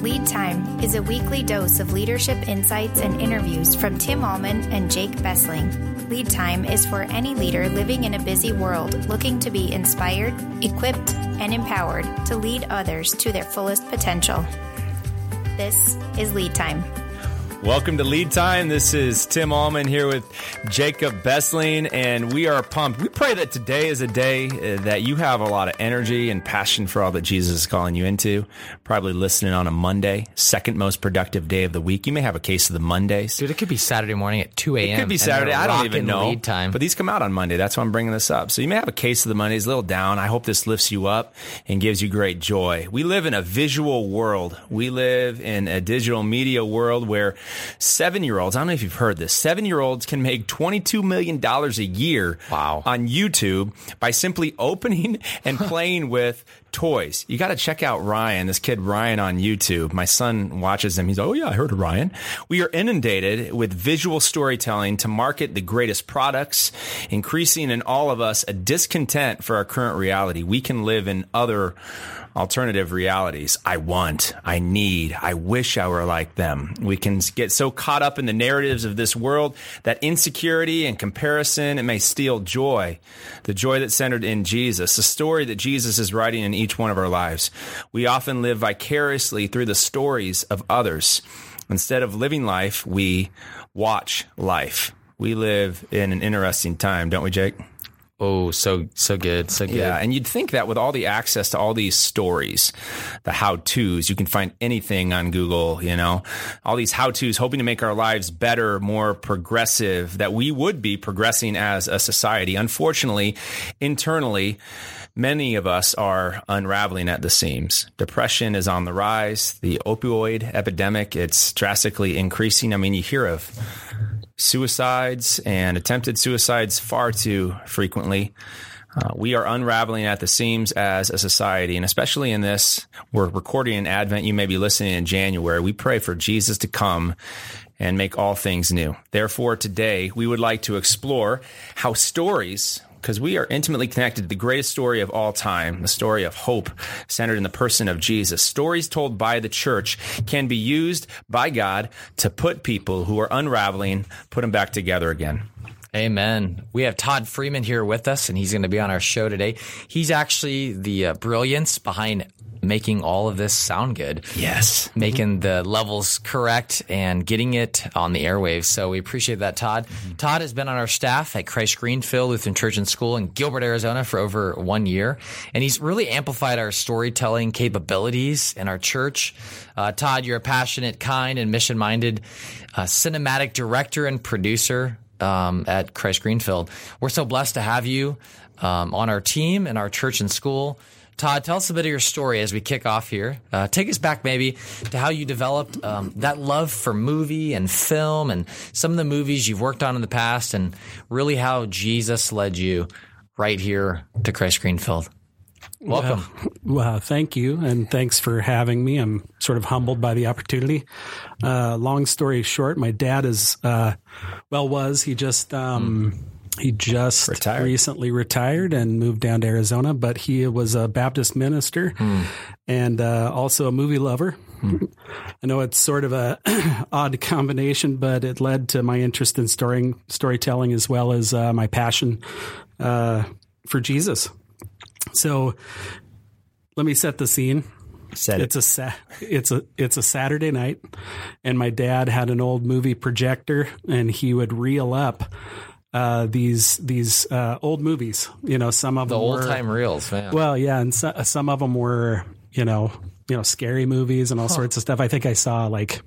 Lead Time is a weekly dose of leadership insights and interviews from Tim Allman and Jake Bessling. Lead Time is for any leader living in a busy world looking to be inspired, equipped, and empowered to lead others to their fullest potential. This is Lead Time. Welcome to Lead Time. This is Tim Allman here with Jacob Bessling, and we are pumped. We pray that today is a day uh, that you have a lot of energy and passion for all that Jesus is calling you into. Probably listening on a Monday, second most productive day of the week. You may have a case of the Mondays. Dude, it could be Saturday morning at 2 a.m. It could be Saturday. I don't even know. Lead time. But these come out on Monday. That's why I'm bringing this up. So you may have a case of the Mondays, a little down. I hope this lifts you up and gives you great joy. We live in a visual world. We live in a digital media world where seven year olds, I don't know if you've heard this, seven year olds can make $22 million a year Wow. on YouTube by simply opening and playing with toys. You got to check out Ryan, this kid Ryan on YouTube. My son watches him. He's like, oh yeah, I heard of Ryan. We are inundated with visual storytelling to market the greatest products, increasing in all of us a discontent for our current reality. We can live in other alternative realities. I want, I need, I wish I were like them. We can get so caught up in the narratives of this world that insecurity and comparison it may steal joy, the joy that's centered in Jesus, the story that Jesus is writing in each one of our lives. We often live vicariously through the stories of others. Instead of living life, we watch life. We live in an interesting time, don't we, Jake? oh, so so good, so good. Yeah, and you'd think that with all the access to all these stories, the how to's, you can find anything on Google, you know, all these how to's, hoping to make our lives better, more progressive, that we would be progressing as a society. Unfortunately, internally, many of us are unraveling at the seams. Depression is on the rise. The opioid epidemic, it's drastically increasing. I mean, you hear of suicides and attempted suicides far too frequently. Uh, we are unraveling at the seams as a society, and especially in this, we're recording in Advent. You may be listening in January. We pray for Jesus to come and make all things new. Therefore, today we would like to explore how stories, because we are intimately connected to the greatest story of all time, the story of hope centered in the person of Jesus. Stories told by the church can be used by God to put people who are unraveling, put them back together again. Amen. We have Todd Freeman here with us, and he's going to be on our show today. He's actually the uh, brilliance behind making all of this sound good. Yes. Making the levels correct and getting it on the airwaves. So we appreciate that, Todd. Todd has been on our staff at Christ Greenfield Lutheran Church and School in Gilbert, Arizona for over one year. And he's really amplified our storytelling capabilities in our church. Uh, Todd, you're a passionate, kind, and mission minded uh, cinematic director and producer um, at Christ Greenfield. We're so blessed to have you um, on our team and our church and school. Todd, tell us a bit of your story as we kick off here. Uh, take us back maybe to how you developed um, that love for movie and film and some of the movies you've worked on in the past and really how Jesus led you right here to Christ Greenfield. Welcome. Well, uh, thank you, and thanks for having me. I'm sort of humbled by the opportunity. Uh, long story short, my dad is, uh, well, was he just um, he just Retired. recently retired and moved down to Arizona, but he was a Baptist minister and uh, also a movie lover. I know it's sort of a odd combination, but it led to my interest in story, storytelling as well as uh, my passion uh, for Jesus. So let me set the scene. Said It's a sa- it's a it's a Saturday night, and my dad had an old movie projector, and he would reel up uh, these these uh, old movies. You know, some of The them old were, time reels, man. Well, yeah, and so, some of them were you know you know scary movies and all sorts of stuff. I think I saw like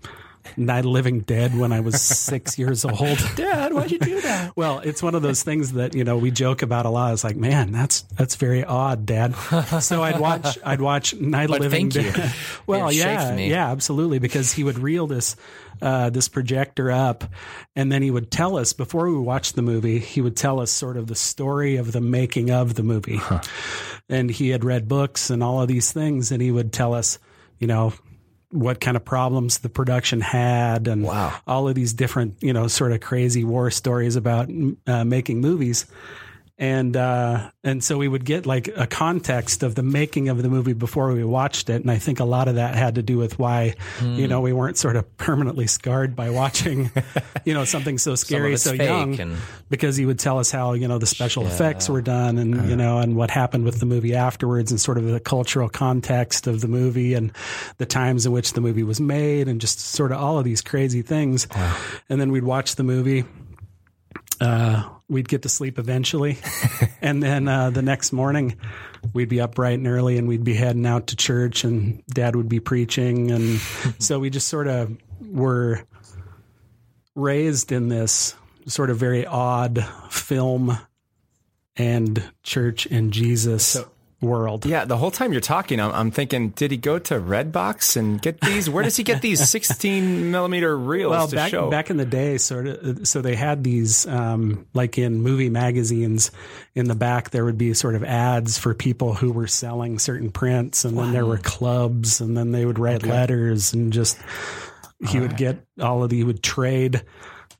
Night Living Dead when I was six years old. Dad, why'd you do that? Well, it's one of those things that you know we joke about a lot. It's like, man, that's that's very odd, Dad. So I'd watch I'd watch Night But Living thank you. Dead. well, It yeah, me. yeah, absolutely, because he would reel this uh, this projector up, and then he would tell us before we watched the movie. He would tell us sort of the story of the making of the movie, and he had read books and all of these things, and he would tell us, you know. What kind of problems the production had, and Wow. all of these different, you know, sort of crazy war stories about uh, making movies. And uh, and so we would get like a context of the making of the movie before we watched it, and I think a lot of that had to do with why you know we weren't sort of permanently scarred by watching you know something so scary so young and- because he would tell us how you know the special effects were done and you know and what happened with the movie afterwards and sort of the cultural context of the movie and the times in which the movie was made and just sort of all of these crazy things. And then we'd watch the movie uh, we'd get to sleep eventually. And then uh, the next morning we'd be up bright and early and we'd be heading out to church and dad would be preaching. And so we just sort of were raised in this sort of very odd film and church and Jesus world. Yeah, the whole time you're talking, I'm, I'm thinking, did he go to Redbox and get these? Where does he get these 16 millimeter reels Well, to back show? back in the day, sort of, so they had these, um, like in movie magazines, in the back there would be sort of ads for people who were selling certain prints, and then there were clubs, and then they would write letters, and just he would get all of the he would trade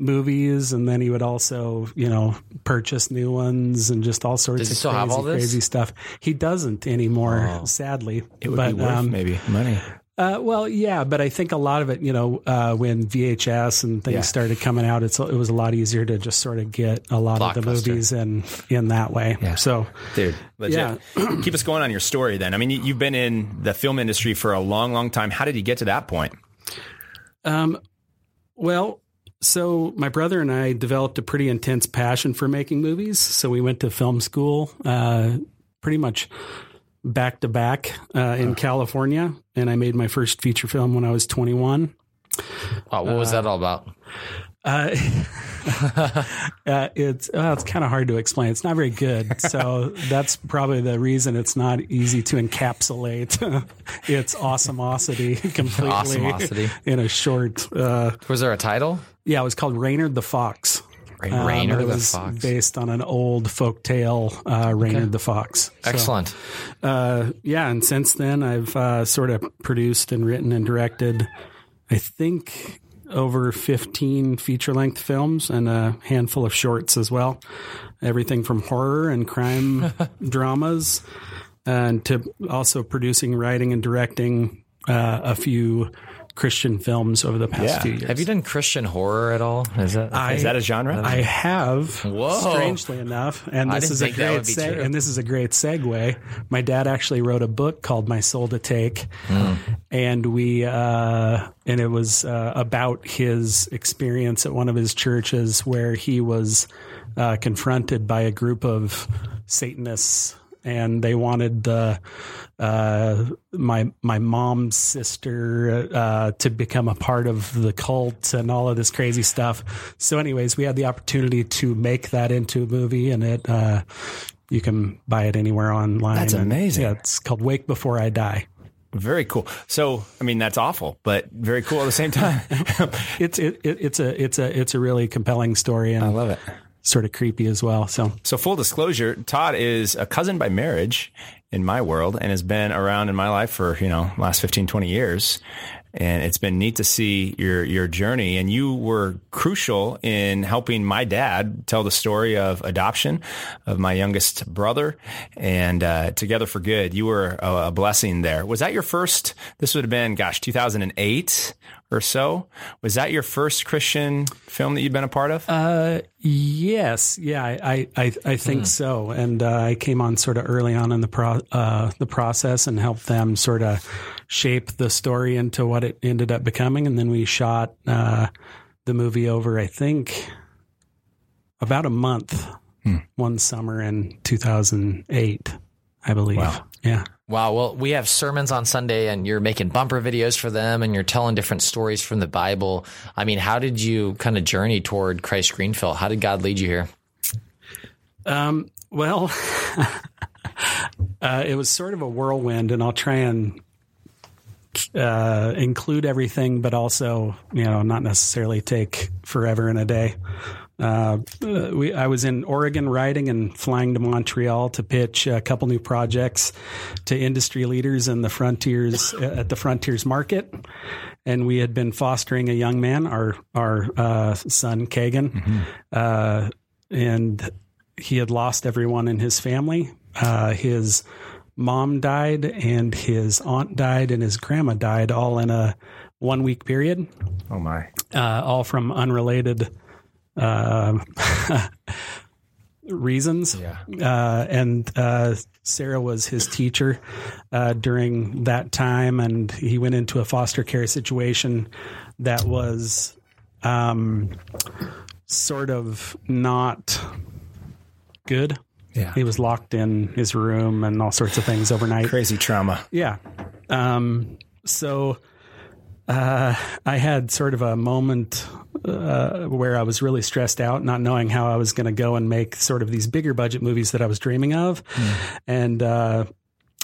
movies, and then he would also, you know, purchase new ones, and just all sorts Does of crazy, all crazy stuff. He doesn't anymore, sadly. it would but, be worth um, maybe money. uh, well, yeah, but I think a lot of it, you know, uh, when VHS and things Yeah. started coming out, it's it was a lot easier to just sort of get a lot of the movies in in that way. So, Dude, legit. Yeah. Keep us going on your story then. I mean, you, you've been in the film industry for a long, long time. How did you get to that point? um, well, so my brother and I developed a pretty intense passion for making movies. So we went to film school, uh, pretty much back to back uh, in California, and I made my first feature film when I was twenty one. Wow, what was that all about? Uh, uh, it's uh, it's kind of hard to explain. It's not very good, so that's probably the reason it's not easy to encapsulate its awesomosity completely Awesomosity. in a short. Uh, Was there a title? Yeah, it was called Reynard the Fox. Um, Rainer it the was Fox. based on an old folk tale, uh, Reynard the Fox. So, Excellent. uh, yeah, and since then I've uh, sort of produced and written and directed, I think, over 15 feature length films and a handful of shorts as well. Everything from horror and crime dramas, and to also producing, writing, and directing uh, a few Christian films over the past Yeah. few years. Have you done Christian horror at all? Is that I- Is that a genre? I have, Whoa. strangely enough, and I this didn't is a think great would be seg- true. and this is a great segue. My dad actually wrote a book called My Soul to Take, Hmm. and we uh, and it was uh, about his experience at one of his churches where he was uh, confronted by a group of Satanists. And they wanted the uh, my my mom's sister uh, to become a part of the cult and all of this crazy stuff. So, anyways, we had the opportunity to make that into a movie, and it uh, you can buy it anywhere online. That's And, amazing. yeah, it's called Wake Before I Die. Very cool. So, I mean, that's awful, but very cool at the same time. It's it, it, it's a it's a it's a really compelling story and I love it. Sort of creepy as well. So So, full disclosure, Todd is a cousin by marriage in my world and has been around in my life for, you know, last 15, 20 years. And it's been neat to see your, your journey. And you were crucial in helping my dad tell the story of adoption of my youngest brother and, uh, Together for Good. You were a, a blessing there. Was that your first? This would have been, gosh, 2008 or so. Was that your first Christian film that you'd been a part of? Uh, yes, yeah, I I, I, think so. And uh, I came on sort of early on in the pro uh, the process and helped them sort of shape the story into what it ended up becoming. And then we shot uh, the movie over, I think, about a month, one summer in two thousand eight, I believe. Wow. Yeah. Wow. Well, we have sermons on Sunday and you're making bumper videos for them and you're telling different stories from the Bible. I mean, how did you kind of journey toward Christ Greenfield? How did God lead you here? Um, well, uh, it was sort of a whirlwind, and I'll try and uh, include everything, but also, you know, not necessarily take forever in a day. Uh, we, I was in Oregon riding and flying to Montreal to pitch a couple new projects to industry leaders in the frontiers at the frontiers market, and we had been fostering a young man, our our uh, son Kagan, uh, and he had lost everyone in his family. Uh, his mom died, and his aunt died, and his grandma died, all in a one week period. Oh my! Uh, all from unrelated uh, reasons. Yeah. Uh, and uh, Sarah was his teacher uh, during that time, and he went into a foster care situation that was um, sort of not good. Yeah. He was locked in his room and all sorts of things overnight. Crazy trauma. Yeah. Um, so uh, I had sort of a moment uh, where I was really stressed out, not knowing how I was going to go and make sort of these bigger budget movies that I was dreaming of, and uh,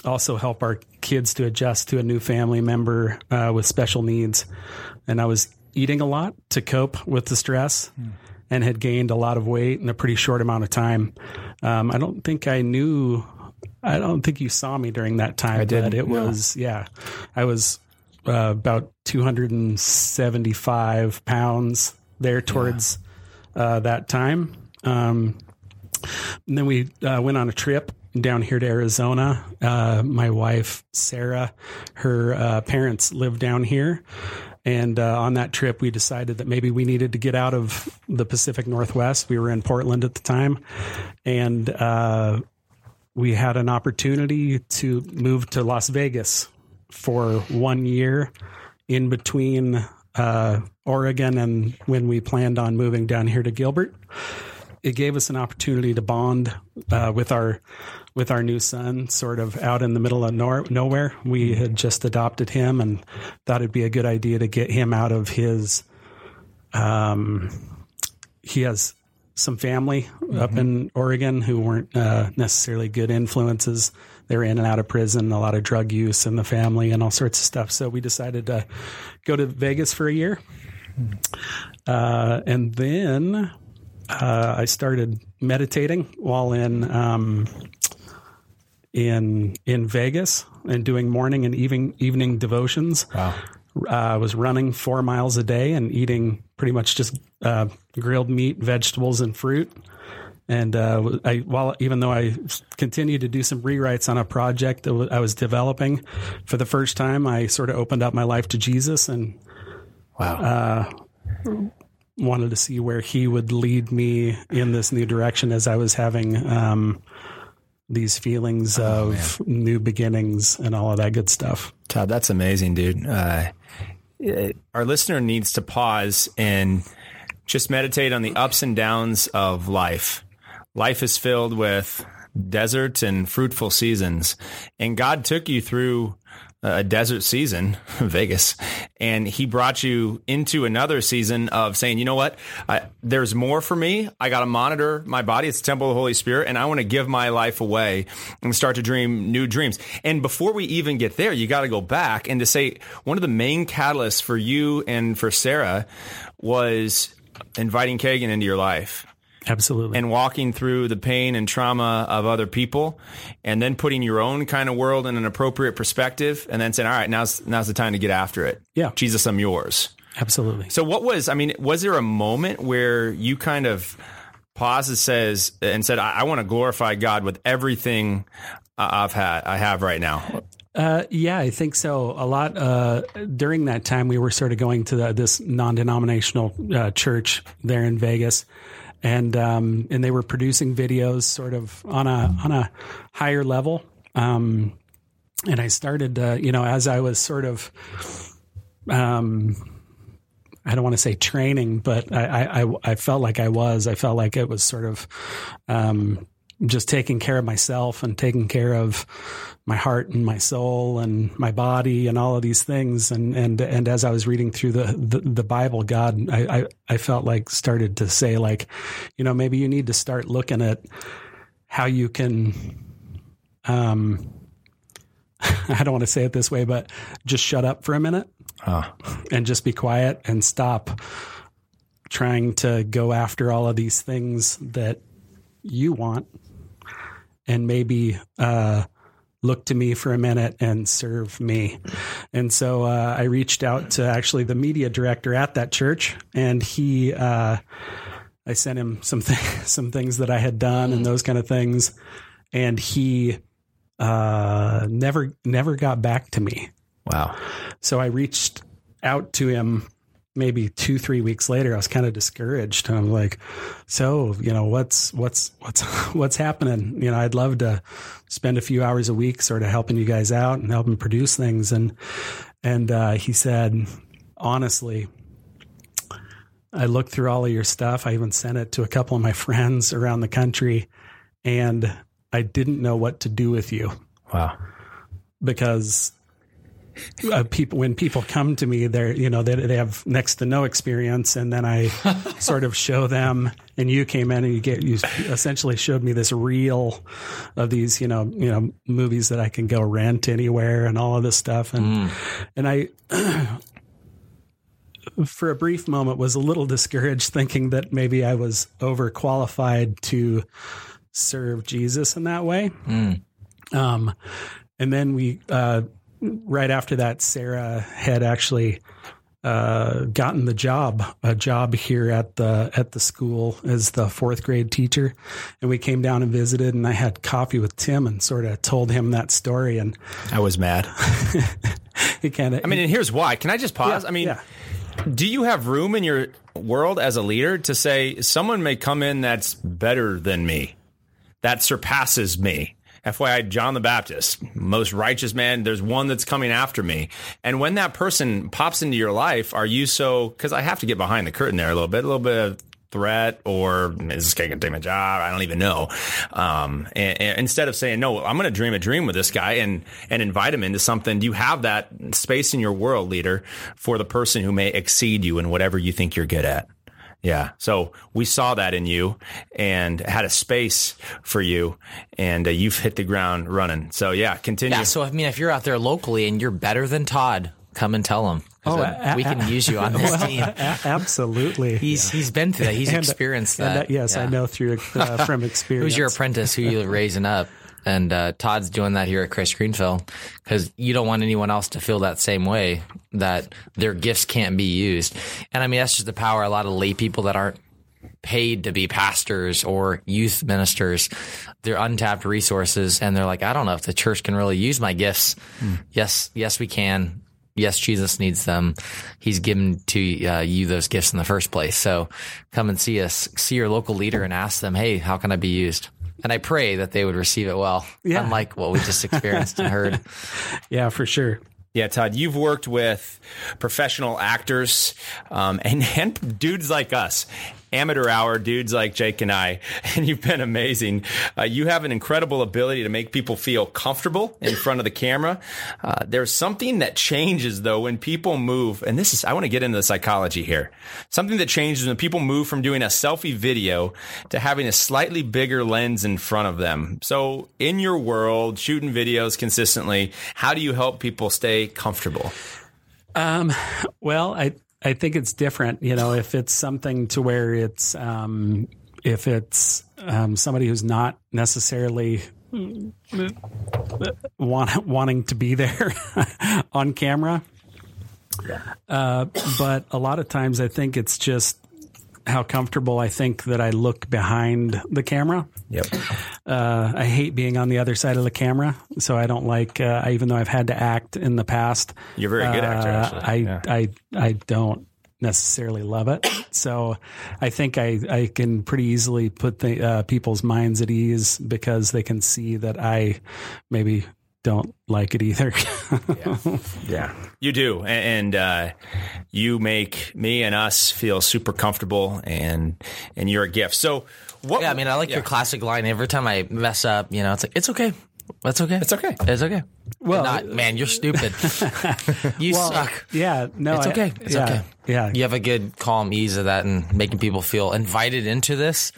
also help our kids to adjust to a new family member uh, with special needs. And I was eating a lot to cope with the stress. And had gained a lot of weight in a pretty short amount of time. Um, I don't think I knew. I don't think you saw me during that time. I But it no. was yeah. I was uh, about 275 pounds there towards uh, that time. Um, and then we uh, went on a trip down here to Arizona. Uh, my wife, Sarah, her uh, parents live down here. And uh, on that trip, we decided that maybe we needed to get out of the Pacific Northwest. We were in Portland at the time. And uh, we had an opportunity to move to Las Vegas for one year in between uh, Oregon and when we planned on moving down here to Gilbert. It gave us an opportunity to bond uh, with our with our new son, sort of out in the middle of nor- nowhere. We had just adopted him and thought it'd be a good idea to get him out of his. Um, he has some family up in Oregon who weren't uh, necessarily good influences. They were in and out of prison, a lot of drug use in the family, and all sorts of stuff. So we decided to go to Vegas for a year. Uh, and then uh, I started meditating while in um, in in Vegas and doing morning and evening evening devotions. Wow. Uh, I was running four miles a day and eating pretty much just uh, grilled meat, vegetables, and fruit. And uh, I, while even though I continued to do some rewrites on a project that I was developing, for the first time, I sort of opened up my life to Jesus and Wow. wanted to see where He would lead me in this new direction as I was having um, these feelings of new beginnings and all of that good stuff. Todd, that's amazing, dude. Uh, it- our listener needs to pause and just meditate on the ups and downs of life. Life is filled with desert and fruitful seasons, and God took you through a desert season, Vegas, and He brought you into another season of saying, you know what, I, there's more for me. I got to monitor my body. It's the temple of the Holy Spirit, and I want to give my life away and start to dream new dreams. And before we even get there, you got to go back and to say one of the main catalysts for you and for Sarah was inviting Kagan into your life Absolutely. and walking through the pain and trauma of other people and then putting your own kind of world in an appropriate perspective and then saying all right now's now's the time to get after it Yeah. jesus i'm yours Absolutely. so what was i mean was there a moment where you kind of paused and says and said i, I want to glorify god with everything i've had i have right now Uh, yeah, I think so. A lot uh, during that time, we were sort of going to the, this non-denominational uh, church there in Vegas, and um, and they were producing videos sort of on a on a higher level. Um, and I started, uh, you know, as I was sort of, um, I don't want to say training, but I, I, I- I felt like I was. I felt like it was sort of um, just taking care of myself and taking care of my heart and my soul and my body and all of these things. And and and as I was reading through the the, the Bible, God, I, I I felt like started to say like, you know, maybe you need to start looking at how you can. Um, I don't want to say it this way, but just shut up for a minute and just be quiet and stop trying to go after all of these things that you want and maybe uh, look to me for a minute and serve me. And so uh, I reached out to actually the media director at that church, and he uh, I sent him some th- some things that I had done and those kind of things, and he uh, never never got back to me. Wow. So I reached out to him maybe two three weeks later. I was kind of discouraged. I'm like, so you know what's what's what's what's happening? You know, I'd love to spend a few hours a week sort of helping you guys out and helping produce things. And and uh, he said, honestly. I looked through all of your stuff. I even sent it to a couple of my friends around the country, and I didn't know what to do with you Wow. because uh, people when people come to me they're you know they, they have next to no experience and then i sort of show them and you came in and you get you essentially showed me this reel of these you know you know movies that i can go rent anywhere and all of this stuff and and i for a brief moment was a little discouraged thinking that maybe i was overqualified to serve jesus in that way. Um, and then we, uh, right after that, Sarah had actually uh, gotten the job, a job here at the at the school as the fourth grade teacher, and we came down and visited, and I had coffee with Tim and sort of told him that story, and I was mad. he kind of, I mean, and here's why. Can I just pause? Yeah, I mean, yeah. do you have room in your world as a leader to say someone may come in that's better than me, that surpasses me? FYI, John the Baptist, most righteous man. There's one that's coming after me. And when that person pops into your life, are you so, because I have to get behind the curtain there a little bit, a little bit of threat or is this guy going to take my job? I don't even know. Um, and, and instead of saying, no, I'm going to dream a dream with this guy and, and invite him into something, do you have that space in your world, leader, for the person who may exceed you in whatever you think you're good at? Yeah. So we saw that in you and had a space for you and uh, you've hit the ground running. So yeah, continue. Yeah. So I mean, if you're out there locally and you're better than Todd, come and tell him. Oh, uh, a- we can a- use you on this Well, team. a- absolutely. He's he's been through that. He's And- experienced and, that. uh, yes, I know through uh, from experience. Who's your apprentice? Who you raising up? And uh, Todd's doing that here at Christ Greenfield because you don't want anyone else to feel that same way that their gifts can't be used. And I mean that's just the power. A lot of lay people that aren't paid to be pastors or youth ministers, they're untapped resources, and they're like, I don't know if the church can really use my gifts. Yes, yes, we can. Yes, Jesus needs them. He's given to uh, you those gifts in the first place. So come and see us, see your local leader and ask them, Hey, how can I be used? And I pray that they would receive it well, Yeah. unlike what we just experienced and heard. Yeah, for sure. Yeah, Todd, you've worked with professional actors um, and, and dudes like us, amateur hour dudes like Jake and I, and you've been amazing. Uh, you have an incredible ability to make people feel comfortable in front of the camera. Uh, there's something that changes though when people move, and this is, I want to get into the psychology here. Something that changes when people move from doing a selfie video to having a slightly bigger lens in front of them. So in your world, shooting videos consistently, how do you help people stay comfortable? Um, well, I I think it's different. You know, if it's something to where it's um, if it's um, somebody who's not necessarily want, wanting to be there on camera. Uh, but a lot of times, I think it's just how comfortable I think that I look behind the camera. Yep. Uh, I hate being on the other side of the camera, so I don't like. Uh, even though I've had to act in the past, You're a very good actor, uh, actually. I, Yeah. I I don't necessarily love it. So I think I I can pretty easily put the uh, people's minds at ease because they can see that I maybe don't like it either. Yeah, you do, and uh, you make me and us feel super comfortable, and and you're a gift. So, what? Yeah, I mean, I like your classic line. Every time I mess up, you know, it's like, it's okay. That's okay. It's okay. It's okay. Well, Not, man, you're stupid. you suck. yeah, no, It's I- okay. It's yeah, okay. Yeah, You have a good calm ease of that and making people feel invited into this.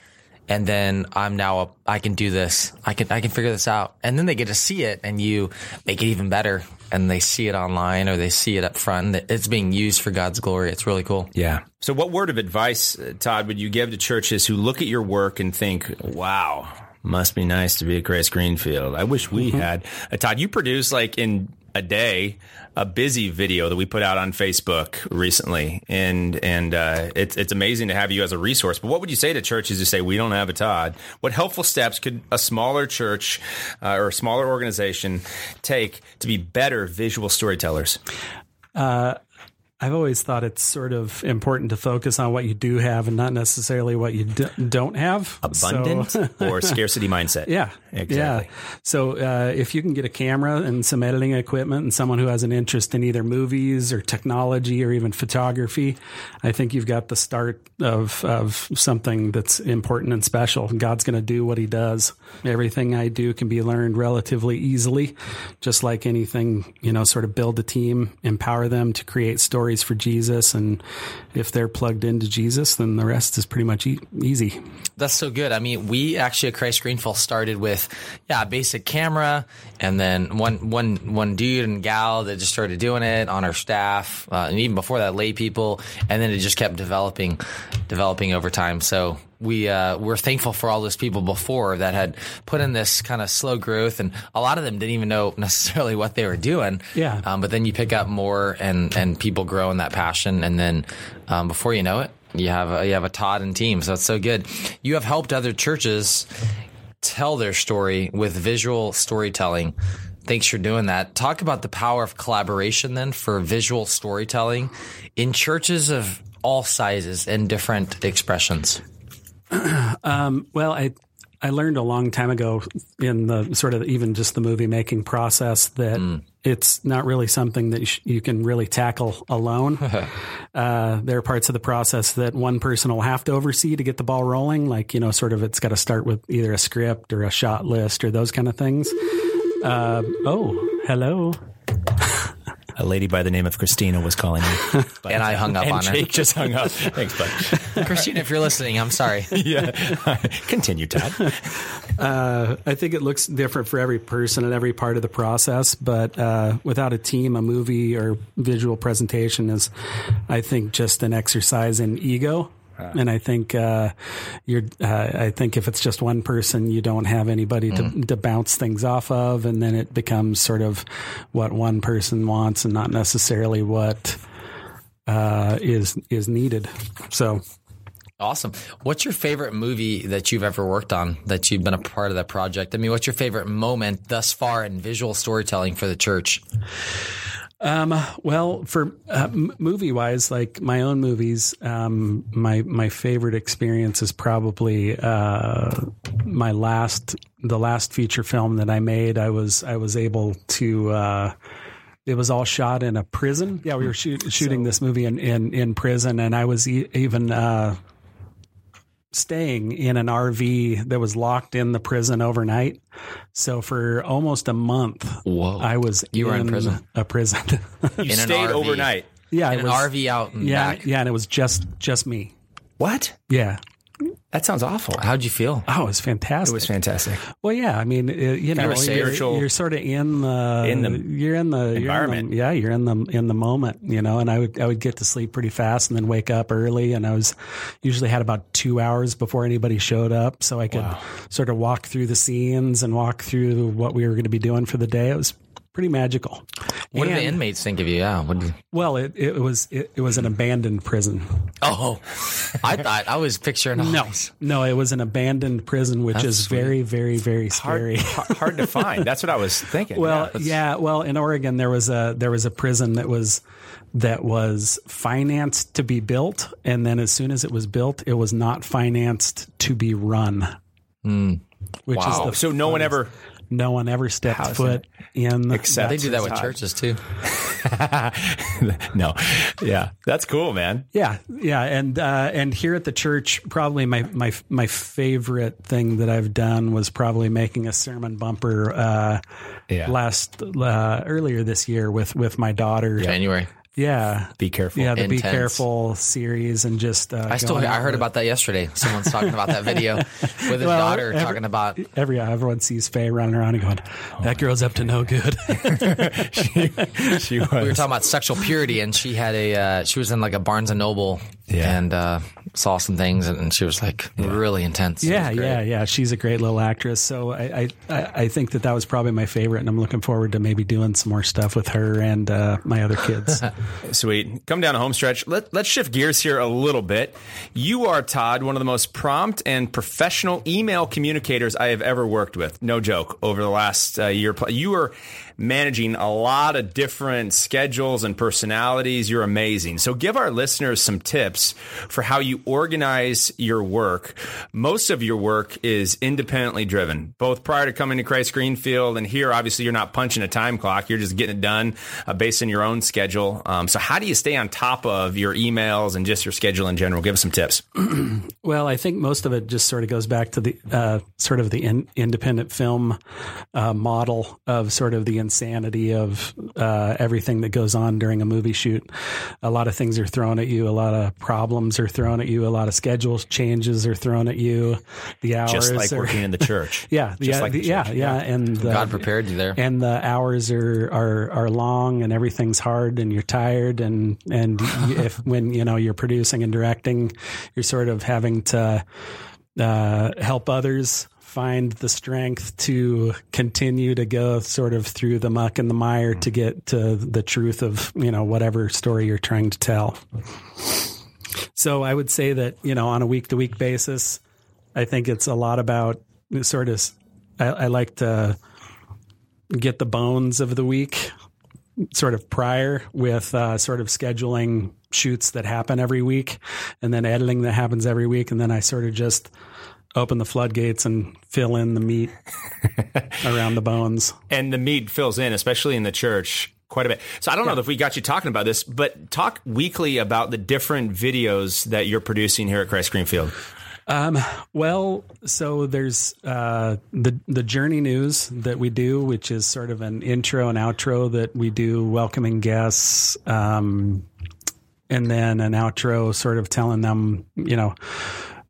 And then I'm now a, I can do this. I can I can figure this out. And then they get to see it and you make it even better. And they see it online or they see it up front. and It's being used for God's glory. It's really cool. Yeah. So, what word of advice, uh, Todd, would you give to churches who look at your work and think, "Wow, must be nice to be at Grace Greenfield. I wish we had." Uh, Todd, you produce like in a day a busy video that we put out on Facebook recently, and and uh, it's it's amazing to have you as a resource. But what would you say to churches who say we don't have a Todd? What helpful steps could a smaller church uh, or a smaller organization take to be better visual storytellers? Uh, I've always thought it's sort of important to focus on what you do have and not necessarily what you d- don't have. Abundant so, or scarcity mindset. Yeah, exactly. Yeah. So uh, if you can get a camera and some editing equipment and someone who has an interest in either movies or technology or even photography, I think you've got the start of of something that's important and special. God's going to do what He does. Everything I do can be learned relatively easily, just like anything. You know, sort of build a team, empower them to create stories stories for Jesus. And if they're plugged into Jesus, then the rest is pretty much e- easy. That's so good. I mean, we actually at Christ Greenfield started with, yeah, a basic camera and then one, one, one dude and gal that just started doing it on our staff. Uh, and even before that, lay people. And then it just kept developing, developing over time. So we uh, we're thankful for all those people before that had put in this kind of slow growth, and a lot of them didn't even know necessarily what they were doing. Yeah. Um, but then you pick up more, and and people grow in that passion, and then um, before you know it, you have a, you have a Todd and team. So it's so good. You have helped other churches tell their story with visual storytelling. Thanks for doing that. Talk about the power of collaboration then for visual storytelling in churches of all sizes and different expressions. Um, well, I I learned a long time ago in the sort of even just the movie making process that mm. it's not really something that you, sh- you can really tackle alone. uh, there are parts of the process that one person will have to oversee to get the ball rolling. Like, you know, sort of it's got to start with either a script or a shot list or those kind of things. Uh, oh, hello a lady by the name of Christina was calling me. But, and I hung up and on Jake her. just hung up. Thanks, bud. Christina, if you're listening, I'm sorry. yeah. Continue, Todd. Uh, I think it looks different for every person and every part of the process, but uh, without a team, a movie or visual presentation is, I think, just an exercise in ego and I think uh, you're. Uh, I think if it's just one person, you don't have anybody to, mm. to bounce things off of, and then it becomes sort of what one person wants, and not necessarily what uh, is is needed. So. Awesome. What's your favorite movie that you've ever worked on that you've been a part of that project? I mean, what's your favorite moment thus far in visual storytelling for the church? Um, well, for uh, m- movie wise, like my own movies, um, my my favorite experience is probably uh, my last the last feature film that I made. I was I was able to. Uh, it was all shot in a prison. Yeah, we were shoot, shooting so, this movie in, in, in prison, and I was e- even uh, staying in an RV that was locked in the prison overnight. So for almost a month, Whoa. I was you were in prison. a prison. you in stayed overnight. Yeah, in an was, RV out. yeah, back. yeah, and it was just just me. What? Yeah. That sounds awful. How'd you feel? Oh, it was fantastic. It was fantastic. Well, yeah. I mean, uh, it, you know, you're, you're, you're, sort of in the in the you're in the environment. You're in the, yeah, you're in the in the moment. You know, and I would I would get to sleep pretty fast and then wake up early, and I was usually had about two hours before anybody showed up, so I could wow. sort of walk through the scenes and walk through what we were going to be doing for the day. It was pretty magical. What and, did the inmates think of you? Yeah. Did, well, it, it was it, it, was an abandoned prison. Oh, I thought I was picturing. no, no, it was an abandoned prison, which That's is sweet. very, very, very scary. Hard, hard, to find. That's what I was thinking. Well, yeah, yeah, well, in Oregon there was a there was a prison that was that was financed to be built, and then as soon as it was built, it was not financed to be run. Mm. Which wow. is so no one ever no one ever stepped foot in. The, Except they do that with churches too. no, yeah, that's cool, man. Yeah, yeah, and uh, and here at the church, probably my my my favorite thing that I've done was probably making a sermon bumper uh, yeah. last uh, earlier this year with with my daughter. January. Yeah, be careful. Yeah, the Intense. be careful series and just. Uh, I still I heard about that yesterday. Someone's talking about that video with his well, daughter every, talking about every everyone sees Faye running around and going, "That girl's up to no good." she, she was. We were talking about sexual purity, and she had a uh, she was in like a Barnes and Noble, yeah. and uh, saw some things, and she was like really intense. Yeah, yeah, yeah. She's a great little actress. So I, I, I I think that that was probably my favorite, and I'm looking forward to maybe doing some more stuff with her and uh, my other kids. Sweet. Come down a home stretch. Let, let's shift gears here a little bit. You are, Todd, one of the most prompt and professional email communicators I have ever worked with. No joke. Over the last uh, year, you are managing a lot of different schedules and personalities. You're amazing. So give our listeners some tips for how you organize your work. Most of your work is independently driven, both prior to coming to Christ Greenfield and here, obviously, you're not punching a time clock. You're just getting it done uh, based on your own schedule. Um, so how do you stay on top of your emails and just your schedule in general? Give us some tips. Well, I think most of it just sort of goes back to the uh, sort of the in, independent film uh, model of sort of the insanity of uh, everything that goes on during a movie shoot. A lot of things are thrown at you. A lot of problems are thrown at you. A lot of schedule changes are thrown at you. The hours, Just like are, working in the church. yeah, Just yeah, like the the- yeah, church. yeah, and the, God prepared you there. and the hours are, are are long and everything's hard and you're tired and and if when you know you're producing and directing you're sort of having to uh, help others find the strength to continue to go sort of through the muck and the mire to get to the truth of you know whatever story you're trying to tell. So i would say that you know on a week to week basis i think it's a lot about sort of I, I like to get the bones of the week sort of prior with uh, sort of scheduling shoots that happen every week and then editing that happens every week. And then I sort of just open the floodgates and fill in the meat around the bones. and the meat fills in, especially in the church, quite a bit. So I don't know if we got you talking about this, but talk weekly about the different videos that you're producing here at Christ Greenfield. Well, so there's uh, the the journey news that we do, which is sort of an intro and outro that we do, welcoming guests, um, and then an outro, sort of telling them, you know,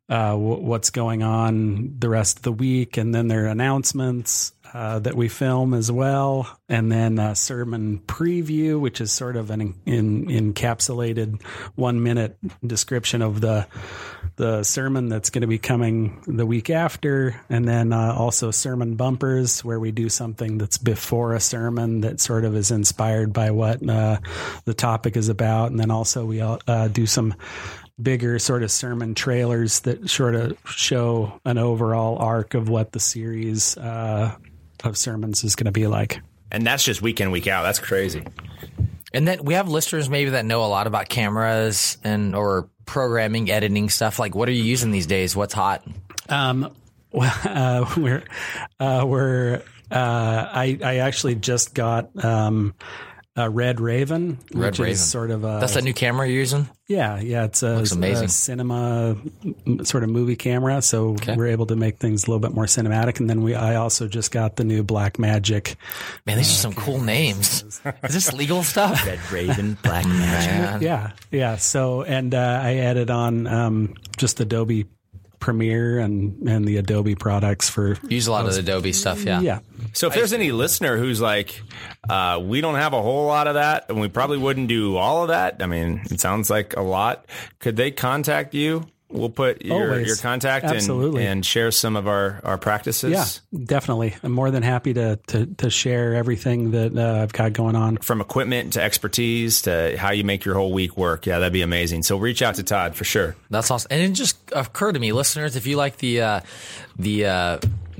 uh, w- what's going on the rest of the week, and then there are announcements. Uh, that we film as well, and then a sermon preview, which is sort of an in, encapsulated one minute description of the the sermon that's going to be coming the week after, and then uh, also sermon bumpers where we do something that's before a sermon that sort of is inspired by what uh, the topic is about, and then also we uh, do some bigger sort of sermon trailers that sort of show an overall arc of what the series uh, of sermons is going to be like. And that's just week in, week out. That's crazy. And then we have listeners maybe that know a lot about cameras and or programming, editing stuff. Like, what are you using these days? What's hot? Um, well, uh, we're uh, we're uh, I I actually just got um, a Red Raven, Red which Raven. is sort of a That's that new camera you're using. yeah yeah it's a, amazing. a cinema m- sort of movie camera, so we're able to make things a little bit more cinematic. And then we I also just got the new Black Magic. Man, these are some cool names. Is this legal stuff? Red Raven, Black Magic. Yeah yeah. So and uh, I added on um, just Adobe Premiere and and the Adobe products for Use a lot of the Adobe stuff. Yeah. yeah. So if there's any listener who's like, uh, we don't have a whole lot of that, and we probably wouldn't do all of that. I mean, it sounds like a lot. Could they contact you? We'll put your, Always. your contact and, Absolutely. and share some of our, our practices. Yeah, definitely. I'm more than happy to to, to share everything that uh, I've got going on. From equipment to expertise to how you make your whole week work. Yeah, that'd be amazing. So reach out to Todd for sure. That's awesome. And it just occurred to me, listeners, if you like the uh, the uh,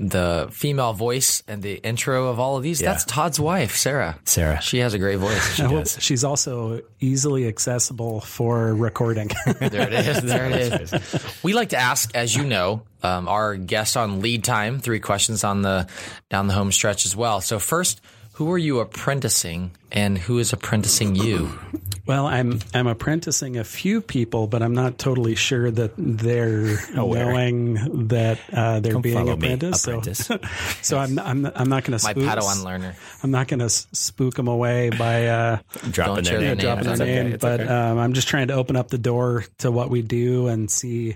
the female voice and the intro of all of these, that's Todd's wife, Sarah. Sarah. She has a great voice. I hope she's also easily accessible for recording. There it is. There it is. We like to ask, as you know, um, our guest on lead time, three questions on the down the home stretch as well. So first, who are you apprenticing, and who is apprenticing you? Well, I'm I'm apprenticing a few people, but I'm not totally sure that they're knowing that uh, they're being follow me, apprenticed. apprentice. So, so I'm I'm I'm not going to My spook. Padawan learner. I'm not going to spook them away by uh, Dropping their name. dropping their That's okay. name, but okay. um, I'm just trying to open up the door to what we do and see,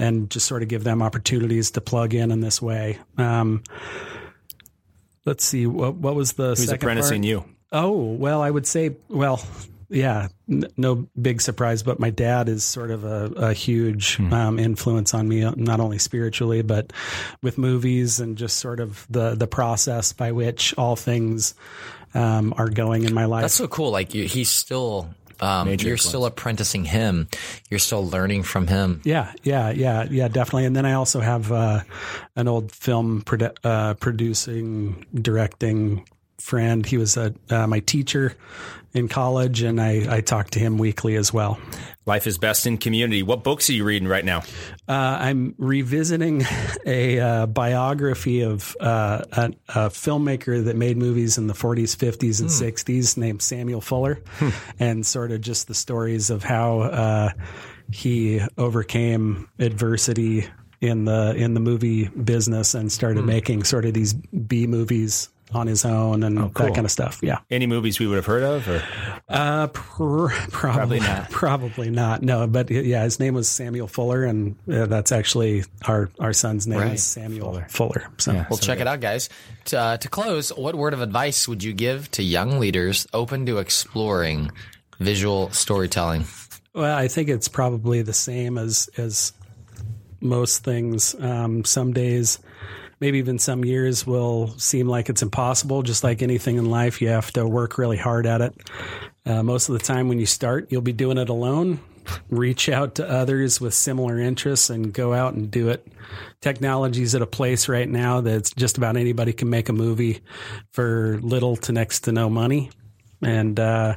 and just sort of give them opportunities to plug in in this way. Um, let's see what what was the Who's second apprenticing part? you? Oh well, I would say well. Yeah, n- no big surprise. But my dad is sort of a, a huge um, influence on me, not only spiritually, but with movies and just sort of the the process by which all things um, are going in my life. That's so cool. Like you, he's still, um, you're influence. still apprenticing him. You're still learning from him. Yeah, yeah, yeah, yeah, definitely. And then I also have uh, an old film produ- uh, producing, directing friend. He was a, uh, my teacher in college, and I, I talk to him weekly as well. Life is best in community. What books are you reading right now? Uh, I'm revisiting a uh, biography of uh, a, a filmmaker that made movies in the 40s, 50s, and 60s named Samuel Fuller, and sort of just the stories of how uh, he overcame adversity in the in the movie business and started making sort of these B movies on his own and that kind of stuff. Yeah. Any movies we would have heard of? Or Uh, pr- probably, not. Probably not. No, but yeah, his name was Samuel Fuller, and uh, that's actually our our son's name Right. is Samuel Fuller. So Well, check it out, guys. To, uh, to close, what word of advice would you give to young leaders open to exploring visual storytelling? Well, I think it's probably the same as as most things. Um, some days, maybe even some years, will seem like it's impossible. Just like anything in life, you have to work really hard at it. Uh, most of the time, when you start, you'll be doing it alone. Reach out to others with similar interests and go out and do it. Technology's at a place right now that just about anybody can make a movie for little to next to no money, and uh,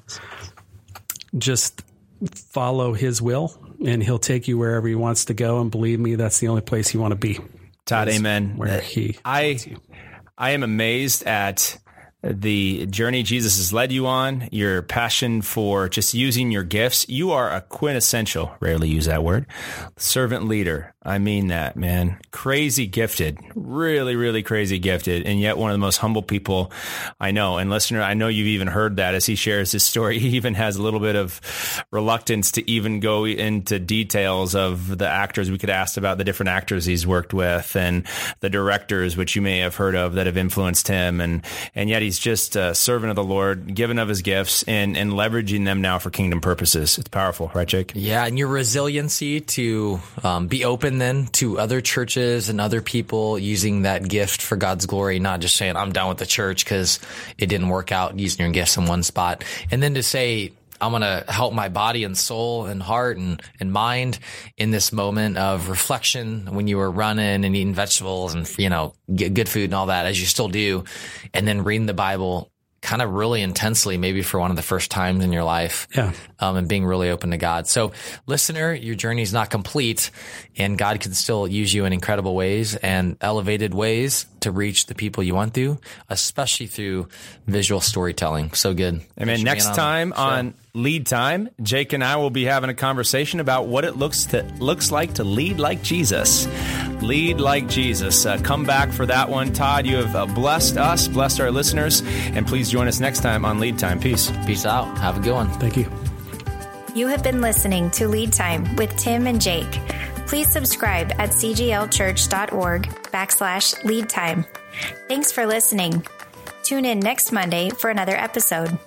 just follow his will and he'll take you wherever he wants to go and believe me that's the only place you want to be Todd, amen. where uh, he I I am amazed at the journey Jesus has led you on, your passion for just using your gifts. You are a quintessential, rarely use that word, servant leader. I mean that, man. Crazy gifted, really, really crazy gifted, and yet one of the most humble people I know. And listener, I know you've even heard that as he shares his story. He even has a little bit of reluctance to even go into details of the actors. We could ask about the different actors he's worked with and the directors, which you may have heard of that have influenced him. And, and yet he's just a servant of the Lord, given of his gifts and, and leveraging them now for kingdom purposes. It's powerful, right, Jake? Yeah, and your resiliency to um, be open then to other churches and other people using that gift for God's glory, not just saying, I'm done with the church because it didn't work out using your gifts in one spot. And then to say, I'm going to help my body and soul and heart and, and mind in this moment of reflection when you were running and eating vegetables and, you know, get good food and all that as you still do. And then reading the Bible kind of really intensely, maybe for one of the first times in your life yeah um, and being really open to God. So, listener, your journey is not complete, and God can still use you in incredible ways and elevated ways to reach the people you want to, especially through visual storytelling. So good. Amen. Thanks for Next being time the show. on Lead Time, Jake and I will be having a conversation about what it looks to looks like to lead like Jesus. Lead like Jesus. Uh, come back for that one, Todd. You have uh, blessed us, blessed our listeners, and please join us next time on Lead Time. Peace. peace out. Have a good one. thank you You have been listening to Lead Time with Tim and Jake. Please subscribe at cglchurch.org backslash lead time. Thanks for listening. Tune in next Monday for another episode.